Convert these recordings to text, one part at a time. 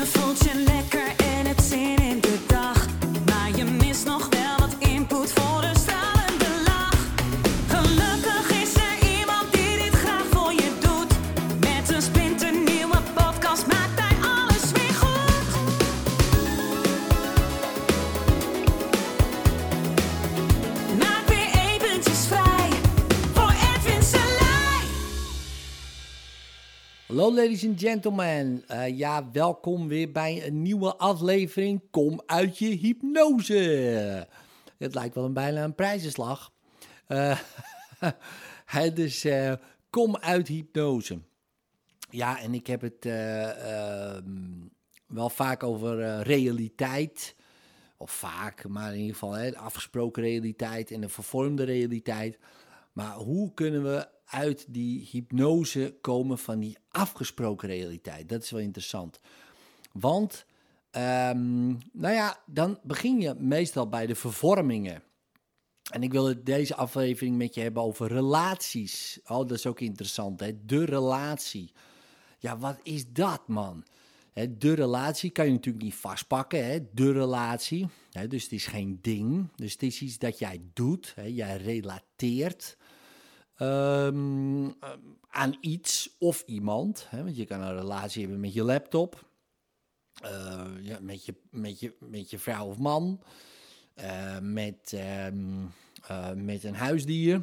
Je voelt Ladies and gentlemen. Eh, ja, welkom weer bij een nieuwe aflevering Kom uit je hypnose. Het lijkt wel een, bijna een prijzenslag. Hè, dus kom uit hypnose. Ja, en ik heb het eh, ehm, wel vaak over realiteit. Of vaak, maar in ieder geval afgesproken realiteit en de vervormde realiteit. Maar hoe kunnen we uit die hypnose komen van die afgesproken realiteit? Dat is wel interessant. Want, ehm, nou ja, dan begin je meestal bij de vervormingen. En ik wil het deze aflevering met je hebben over relaties. Oh, dat is ook interessant, hè? De relatie. Ja, wat is dat, man? De relatie kan je natuurlijk niet vastpakken, hè? De relatie. Dus het is geen ding. Dus het is iets dat jij doet. Jij relateert ehm, eh, aan iets of iemand. Hè? Want je kan een relatie hebben met je laptop. eh, ja, met, je, met, je, met je vrouw of man. eh, met, ehm, eh, met een huisdier.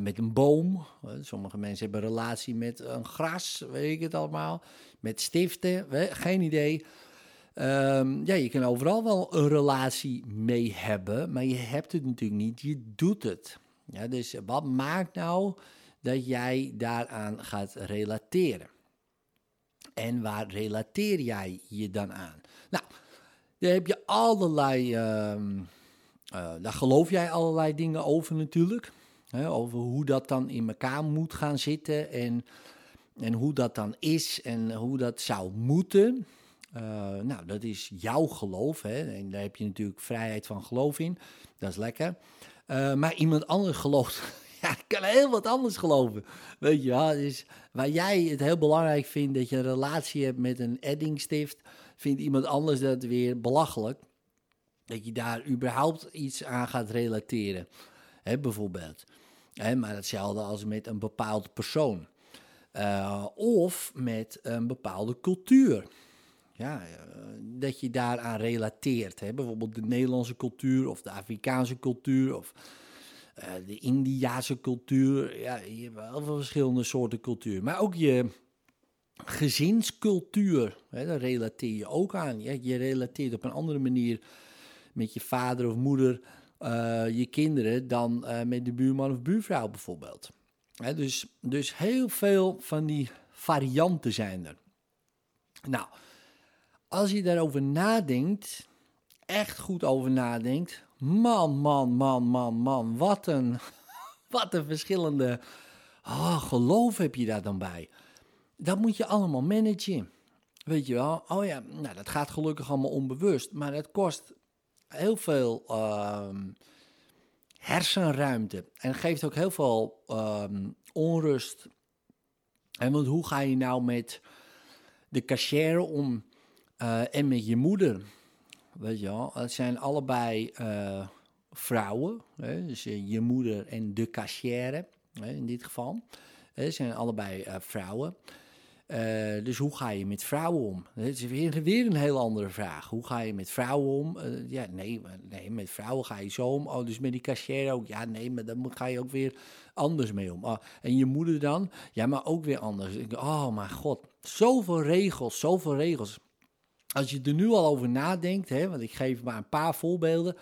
Met een boom. Sommige mensen hebben een relatie met een gras, weet ik het allemaal. Met stiften, geen idee. Ehm, ja, je kan overal wel een relatie mee hebben, maar je hebt het natuurlijk niet, je doet het. Ja, dus wat maakt nou dat jij daaraan gaat relateren? En waar relateer jij je dan aan? Nou, daar heb je allerlei, ehm, eh, daar geloof jij allerlei dingen over natuurlijk. Hè, over hoe dat dan in elkaar moet gaan zitten en, en hoe dat dan is en hoe dat zou moeten. Eh, nou, dat is jouw geloof. Hè? En daar heb je natuurlijk vrijheid van geloof in. Dat is lekker. Eh, maar iemand anders gelooft. Ja, ik kan heel wat anders geloven. Weet je. Dus waar jij het heel belangrijk vindt dat je een relatie hebt met een eddingstift, vindt iemand anders dat weer belachelijk. Dat je daar überhaupt iets aan gaat relateren. Hè, bijvoorbeeld. Maar hetzelfde als met een bepaalde persoon. Eh, of met een bepaalde cultuur. Ja, eh, dat je daaraan relateert. Hè? Bijvoorbeeld de Nederlandse cultuur of de Afrikaanse cultuur of eh, de Indiase cultuur. Ja, je hebt wel veel verschillende soorten cultuur. Maar ook je gezinscultuur, hè, daar relateer je ook aan. Ja, je relateert op een andere manier met je vader of moeder, eh, je kinderen, dan met de buurman of buurvrouw bijvoorbeeld. Hè, dus, dus heel veel van die varianten zijn er. Nou, als je daarover nadenkt, echt goed over nadenkt, man, man, man, man, man, wat een, wat een verschillende ah, geloof heb je daar dan bij. Dat moet je allemaal managen. Weet je wel? Oh ja, nou dat gaat gelukkig allemaal onbewust, maar het kost heel veel ehm, hersenruimte en geeft ook heel veel ehm, onrust. En want hoe ga je nou met de cashier om eh, en met je moeder? Weet je wel, het zijn allebei eh, vrouwen, hè? dus eh, je moeder en de cashier hè, in dit geval. Zijn allebei vrouwen. Dus hoe ga je met vrouwen om? Het is weer, weer een heel andere vraag. Hoe ga je met vrouwen om? Ja, nee, nee, met vrouwen ga je zo om. Oh, dus met die cashier ook. Ja, nee, maar dan ga je ook weer anders mee om. Oh, en je moeder dan? Ja, maar ook weer anders. Oh, mijn god. Zoveel regels, zoveel regels. Als je er nu al over nadenkt, hè, want ik geef maar een paar voorbeelden.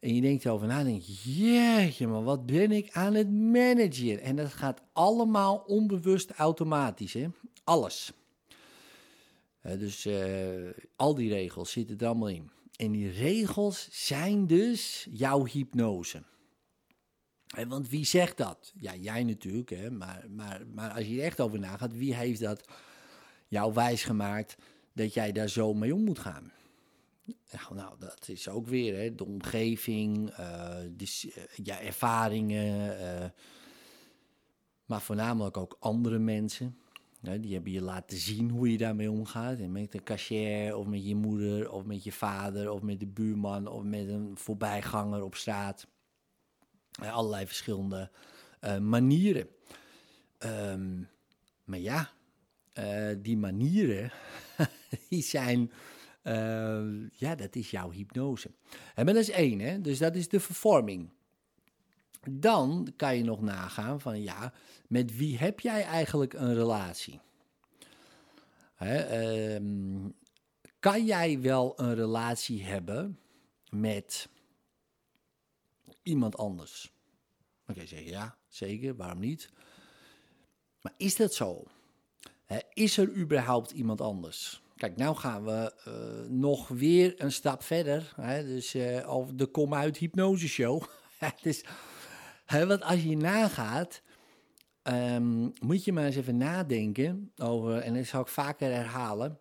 En je denkt erover na, denk je, jeetje, maar wat ben ik aan het managen? En dat gaat allemaal onbewust automatisch, hè? Alles. Dus eh, al die regels zitten er allemaal in. En die regels zijn dus jouw hypnose. Hè, want wie zegt dat? Ja, jij natuurlijk, hè? Maar, maar, maar als je er echt over nagaat, wie heeft dat jou wijsgemaakt dat jij daar zo mee om moet gaan? Nou, dat is ook weer hè, de omgeving, eh, de, s- eh, ja, ervaringen, eh, maar voornamelijk ook andere mensen. die hebben je laten zien hoe je daarmee omgaat. En met een cashier, of met je moeder, of met je vader, of met de buurman, of met een voorbijganger op straat. Eh, allerlei verschillende eh, manieren. Ehm, maar ja, eh, die manieren, die zijn, eh, ja, dat is jouw hypnose. En dat is één, hè? dus dat is de vervorming. Dan kan je nog nagaan van, ja, met wie heb jij eigenlijk een relatie? Hè, ehm, kan jij wel een relatie hebben met iemand anders? Dan kan je zeggen, ja, zeker, waarom niet? Maar is dat zo? Is er überhaupt iemand anders? Kijk, nou gaan we eh, nog weer een stap verder. Hè, dus over de Kom Uit Hypnose Show. dus, hè, want als je nagaat, ehm, moet je maar eens even nadenken over, en dat zal ik vaker herhalen.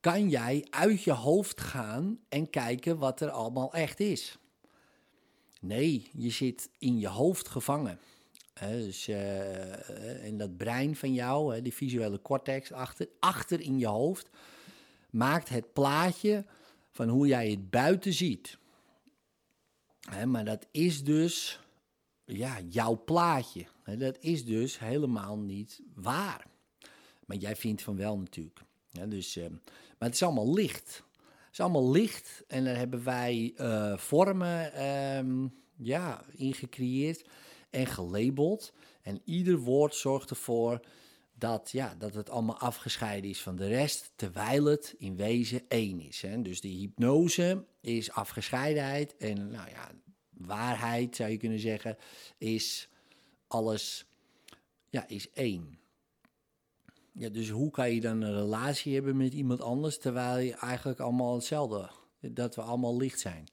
Kan jij uit je hoofd gaan en kijken wat er allemaal echt is? Nee, je zit in je hoofd gevangen. Dus uh, in dat brein van jou, die visuele cortex achter, achter in je hoofd, maakt het plaatje van hoe jij het buiten ziet. Maar dat is dus ja, jouw plaatje. Dat is dus helemaal niet waar. Maar jij vindt van wel natuurlijk. Dus, uh, maar het is allemaal licht. Het is allemaal licht en daar hebben wij vormen um, ja, in gecreëerd en gelabeld. En ieder woord zorgt ervoor dat, ja, dat het allemaal afgescheiden is van de rest, terwijl het in wezen één is. Hè. Dus die hypnose is afgescheidenheid en nou ja, waarheid zou je kunnen zeggen, is alles, ja, is één. Ja, dus hoe kan je dan een relatie hebben met iemand anders, terwijl je eigenlijk allemaal hetzelfde, dat we allemaal licht zijn?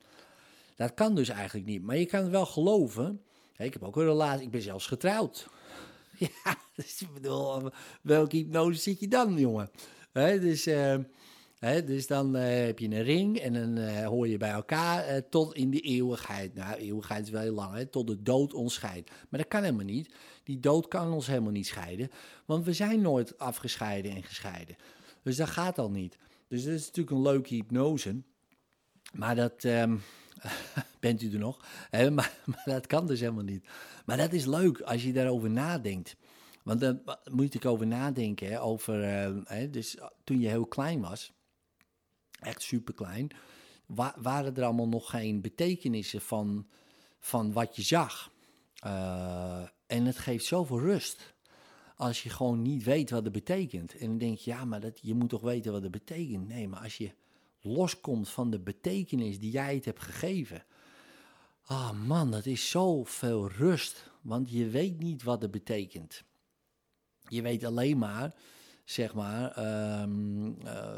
Dat kan dus eigenlijk niet, maar je kan het wel geloven ik heb ook een relatie, ik ben zelfs getrouwd. ja, dus ik bedoel, welke hypnose zit je dan, jongen? He, dus, he, dus dan uh, heb je een ring en dan uh, hoor je bij elkaar tot in de eeuwigheid. Nou, eeuwigheid is wel heel lang, hè? tot de dood ons scheidt. Maar dat kan helemaal niet. Die dood kan ons helemaal niet scheiden, want we zijn nooit afgescheiden en gescheiden. Dus dat gaat al niet. Dus dat is natuurlijk een leuke hypnose. Maar dat, um, bent u er nog? maar, dat kan dus helemaal niet. Maar dat is leuk als je daarover nadenkt. Want dan moet ik over nadenken. Hè, over, uh, dus toen je heel klein was, echt super klein, wa waren er allemaal nog geen betekenissen van, van wat je zag. Uh, en het geeft zoveel rust. Als je gewoon niet weet wat het betekent. En dan denk je, ja, maar dat, je moet toch weten wat het betekent. Nee, maar als je loskomt van de betekenis die jij het hebt gegeven. Ah oh man, dat is zoveel rust, want je weet niet wat het betekent. Je weet alleen maar, zeg maar, um, uh,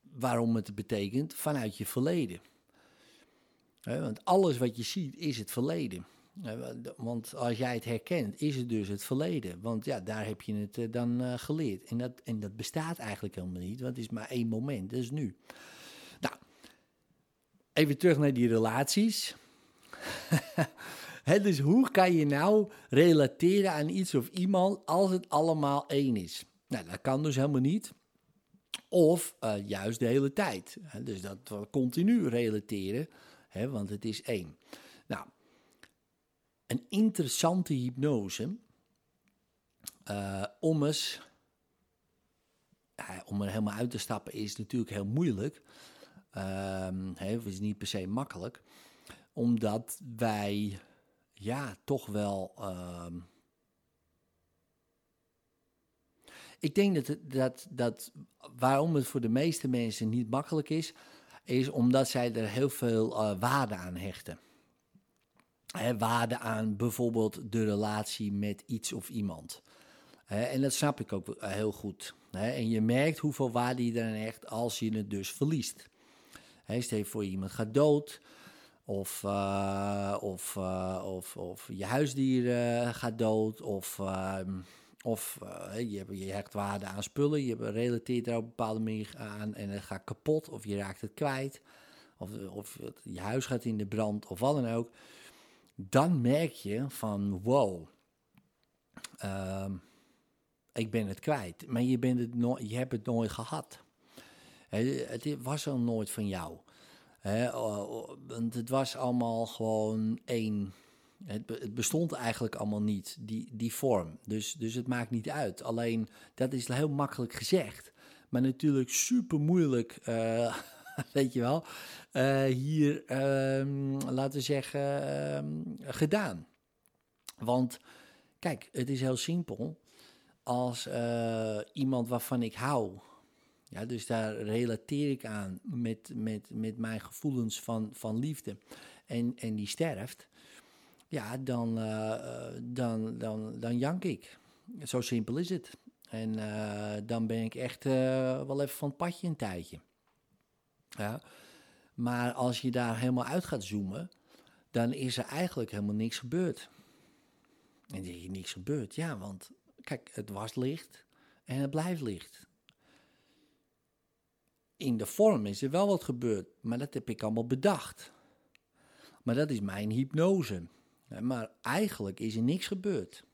waarom het betekent vanuit je verleden. Want alles wat je ziet is het verleden. Want als jij het herkent, is het dus het verleden. Want ja, daar heb je het uh, dan uh, geleerd. En dat, en dat bestaat eigenlijk helemaal niet, want het is maar één moment, dat is nu. Nou, even terug naar die relaties. He, dus hoe kan je nou relateren aan iets of iemand als het allemaal één is? Nou, dat kan dus helemaal niet. Of uh, juist de hele tijd. Dus dat we continu relateren, want het is één. Nou, een interessante hypnose uh, om eens, ja, om er helemaal uit te stappen is natuurlijk heel moeilijk. Um, het is niet per se makkelijk, omdat wij ja toch wel. Um, ik denk dat, dat, dat waarom het voor de meeste mensen niet makkelijk is, is omdat zij er heel veel uh, waarde aan hechten waarde aan bijvoorbeeld de relatie met iets of iemand. en dat snap ik ook heel goed. en je merkt hoeveel waarde je eraan hecht als je het dus verliest. He, stel voor iemand gaat dood, of, uh, of, uh, of, of je huisdier uh, gaat dood, of, ehm, of je, je hecht waarde aan spullen, je relateert er op een bepaalde manier aan en het gaat kapot, of je raakt het kwijt, of, of je huis gaat in de brand, of wat dan ook dan merk je van wow, uh, ik ben het kwijt. Maar je, bent het je hebt het nooit gehad. Het was al nooit van jou. Want het was allemaal gewoon één. Het, bestond eigenlijk allemaal niet, die, die vorm. Dus, dus het maakt niet uit. Alleen, dat is heel makkelijk gezegd. Maar natuurlijk super moeilijk, uh, weet je wel, uh, hier, uh, laten we zeggen, ehm, gedaan. Want, kijk, het is heel simpel. Als uh, iemand waarvan ik hou, ja, dus daar relateer ik aan met, met, met mijn gevoelens van, van liefde, en, en die sterft, ja, dan, dan, dan, dan jank ik. Zo simpel is het. En dan ben ik echt wel even van het padje een tijdje. Ja. Maar als je daar helemaal uit gaat zoomen, dan is er eigenlijk helemaal niks gebeurd. En dan je niks gebeurd. Ja, want kijk, het was licht en het blijft licht. In de vorm is er wel wat gebeurd, maar dat heb ik allemaal bedacht. Maar dat is mijn hypnose. Maar eigenlijk is er niks gebeurd.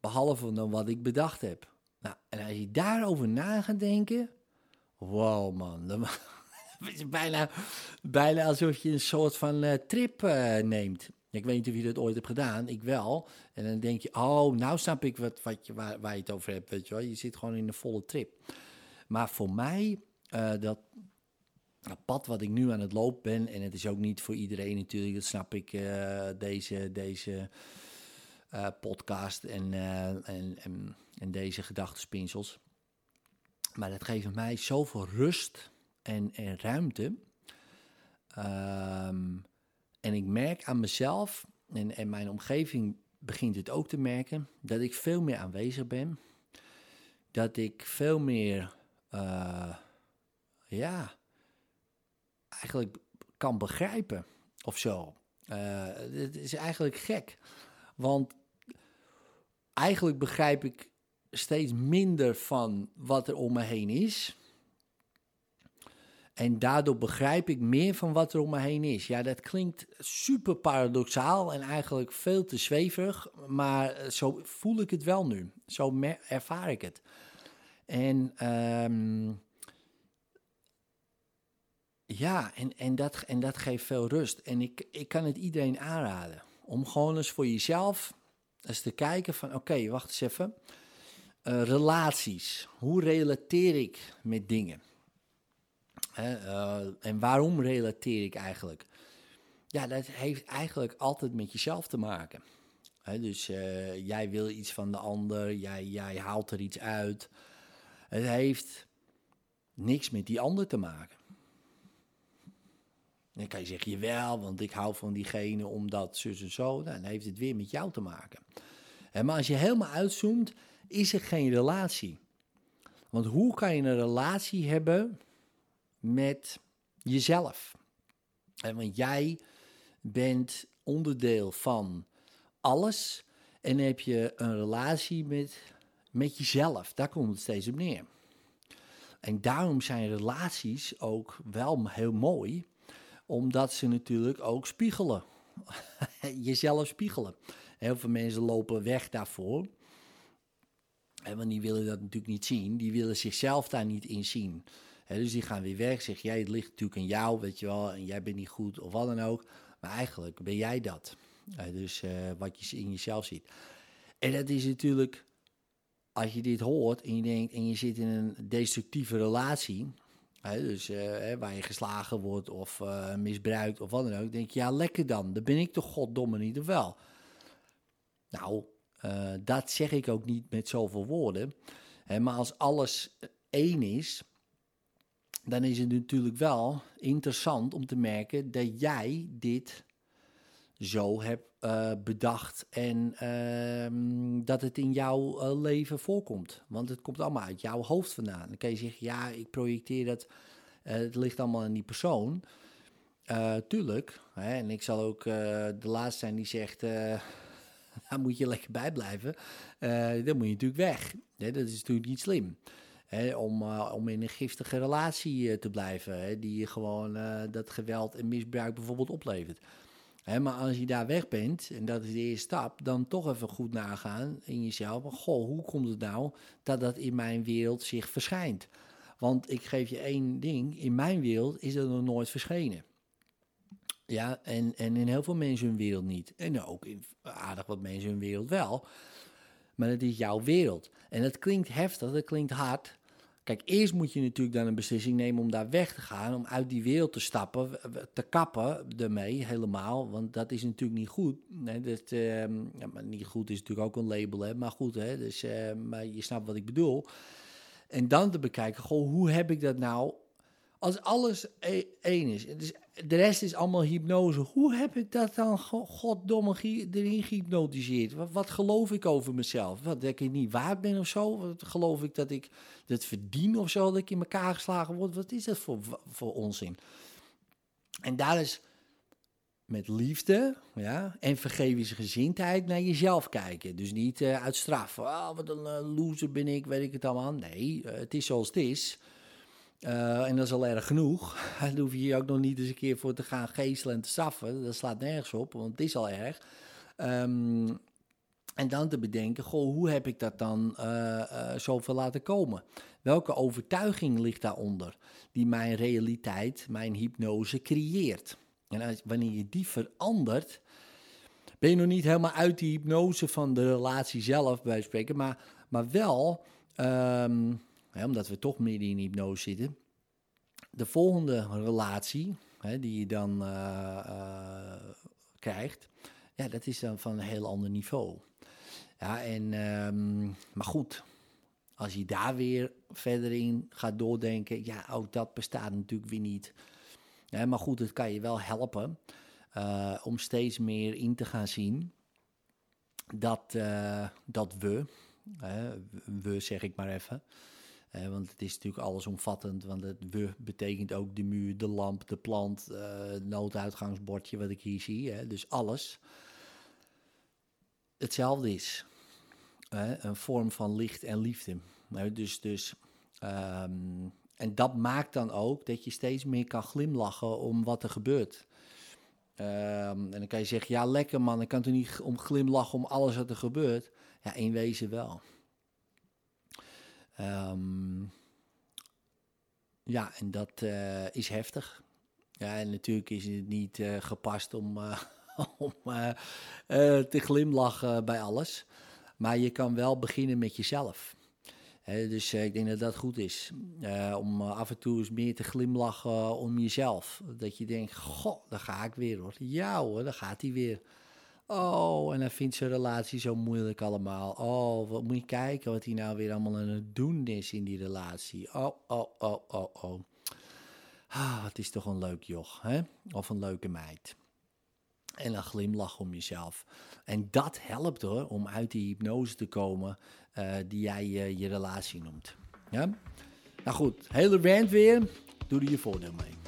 Behalve dan wat ik bedacht heb. Nou, en als je daarover na gaat denken. Wow, man. Dan is bijna, bijna alsof je een soort van uh, trip uh, neemt. Ik weet niet of je dat ooit hebt gedaan. Ik wel. En dan denk je, oh, nou snap ik wat, wat je, waar, waar je het over hebt. Weet je, wel. je zit gewoon in een volle trip. Maar voor mij, uh, dat, dat pad wat ik nu aan het lopen ben. En het is ook niet voor iedereen natuurlijk. Dat snap ik. deze. deze podcast en, en, en, en, deze gedachtenspinsels. Maar dat geeft mij zoveel rust en, en ruimte. Um, en ik merk aan mezelf en, en mijn omgeving begint het ook te merken dat ik veel meer aanwezig ben. Dat ik veel meer, uh, ja, eigenlijk kan begrijpen of zo. Het is eigenlijk gek. Want eigenlijk begrijp ik steeds minder van wat er om me heen is. En daardoor begrijp ik meer van wat er om me heen is. Ja, dat klinkt super paradoxaal en eigenlijk veel te zweverig, maar zo voel ik het wel nu. Zo ervaar ik het. En um, ja, en, en, dat, en dat geeft veel rust. En ik, ik kan het iedereen aanraden om gewoon eens voor jezelf eens te kijken van oké, wacht eens even. Uh, relaties. Hoe relateer ik met dingen? Uh, en waarom relateer ik eigenlijk? Ja, dat heeft eigenlijk altijd met jezelf te maken. Dus uh, jij wil iets van de ander, jij, jij haalt er iets uit. Het heeft niks met die ander te maken. Dan kan je zeggen, jawel, want ik hou van diegene omdat zus en zo. Nou, dan heeft het weer met jou te maken. Maar als je helemaal uitzoomt, is er geen relatie. Want hoe kan je een relatie hebben met jezelf? Want jij bent onderdeel van alles en heb je een relatie met, met jezelf. Daar komt het steeds op neer. En daarom zijn relaties ook wel heel mooi, omdat ze natuurlijk ook spiegelen. Jezelf spiegelen. Heel veel mensen lopen weg daarvoor. Want die willen dat natuurlijk niet zien. Die willen zichzelf daar niet in zien. dus die gaan weer weg. Zeg jij, het ligt natuurlijk aan jou, weet je wel. En jij bent niet goed of wat dan ook. Maar eigenlijk ben jij dat. dus uh, wat je in jezelf ziet. En dat is natuurlijk, als je dit hoort en je denkt en je zit in een destructieve relatie dus uh, waar je geslagen wordt of uh, misbruikt of wat dan ook. denk je, ja, lekker dan. Dan ben ik toch goddomme niet of wel. Nou, uh, dat zeg ik ook niet met zoveel woorden. Hè, maar als alles één is, dan is het natuurlijk wel interessant om te merken dat jij dit zo hebt uh, bedacht en uh, dat het in jouw uh, leven voorkomt. Want het komt allemaal uit jouw hoofd vandaan. Dan kan je zeggen, ja, ik projecteer dat, eh, het ligt allemaal aan die persoon. tuurlijk, hè, en ik zal ook de laatste zijn die zegt, daar moet je lekker bij blijven. dan moet je natuurlijk weg. dat is natuurlijk niet slim. Om, om in een giftige relatie te blijven, hè, die gewoon dat geweld en misbruik bijvoorbeeld oplevert maar als je daar weg bent, en dat is de eerste stap, dan toch even goed nagaan in jezelf. Goh, hoe komt het nou dat dat in mijn wereld zich verschijnt? Want ik geef je één ding, in mijn wereld is dat nog nooit verschenen. Ja, en, en in heel veel mensen hun wereld niet. En ook in aardig wat mensen hun wereld wel. Maar het is jouw wereld. En dat klinkt heftig, dat klinkt hard. Kijk, eerst moet je natuurlijk dan een beslissing nemen om daar weg te gaan, om uit die wereld te stappen, te kappen ermee helemaal, want dat is natuurlijk niet goed. Nee, dat, uh, ja, maar niet goed is natuurlijk ook een label, hè, maar goed, hè, dus, uh, maar je snapt wat ik bedoel. En dan te bekijken, goh, hoe heb ik dat nou als alles e- één is, de rest is allemaal hypnose. Hoe heb ik dat dan goddomme erin gehypnotiseerd? Wat, wat, geloof ik over mezelf? Wat, dat ik niet waard ben of zo? Wat geloof ik dat ik het verdien of zo? Dat ik in elkaar geslagen word? Wat is dat voor, voor onzin? En daar is met liefde ja, en vergevingsgezindheid naar jezelf kijken. Dus niet uh, uit straf. Oh, wat een uh, loser ben ik, weet ik het allemaal. Nee, uh, het is zoals het is. Uh, en dat is al erg genoeg. Daar hoef je hier ook nog niet eens een keer voor te gaan geestelen en te straffen. Dat slaat nergens op, want het is al erg. Um, en dan te bedenken, goh, hoe heb ik dat dan uh, uh, zoveel laten komen? Welke overtuiging ligt daaronder die mijn realiteit, mijn hypnose creëert? En als, wanneer je die verandert, ben je nog niet helemaal uit die hypnose van de relatie zelf bij spreken, maar, maar wel... Um, hè, omdat we toch midden in hypnose zitten. De volgende relatie hè, die je dan uh, uh, krijgt, ja, dat is dan van een heel ander niveau. Ja, en, um, maar goed, als je daar weer verder in gaat doordenken, ja, ook dat bestaat natuurlijk weer niet. Ja, maar goed, het kan je wel helpen uh, om steeds meer in te gaan zien dat, dat we, we zeg ik maar even, want het is natuurlijk allesomvattend, want het we betekent ook de muur, de lamp, de plant, uh, nooduitgangsbordje wat ik hier zie. Hè, dus alles hetzelfde is. Hè, een vorm van licht en liefde. Dus, dus, um, en dat maakt dan ook dat je steeds meer kan glimlachen om wat er gebeurt. Um, en dan kan je zeggen, ja lekker man, ik kan toch niet om glimlachen om alles wat er gebeurt. Ja, in wezen wel. Um, ja, en dat uh, is heftig. Ja, en natuurlijk is het niet uh, gepast om, uh, om te glimlachen bij alles. Maar je kan wel beginnen met jezelf. Dus ik denk dat dat goed is. om af en toe eens meer te glimlachen om jezelf. Dat je denkt, goh, daar ga ik weer hoor. Ja hoor, daar gaat hij weer. Oh, en hij vindt zijn relatie zo moeilijk allemaal. Oh, wat moet je kijken wat hij nou weer allemaal aan het doen is in die relatie. Oh, oh, oh, oh, oh. Ah, het is toch een leuk joch, hè? Of een leuke meid. En een glimlach om jezelf. En dat helpt hoor, om uit die hypnose te komen uh, die jij uh, je relatie noemt. Ja? Nou goed, hele rant weer. Doe er je voordeel mee.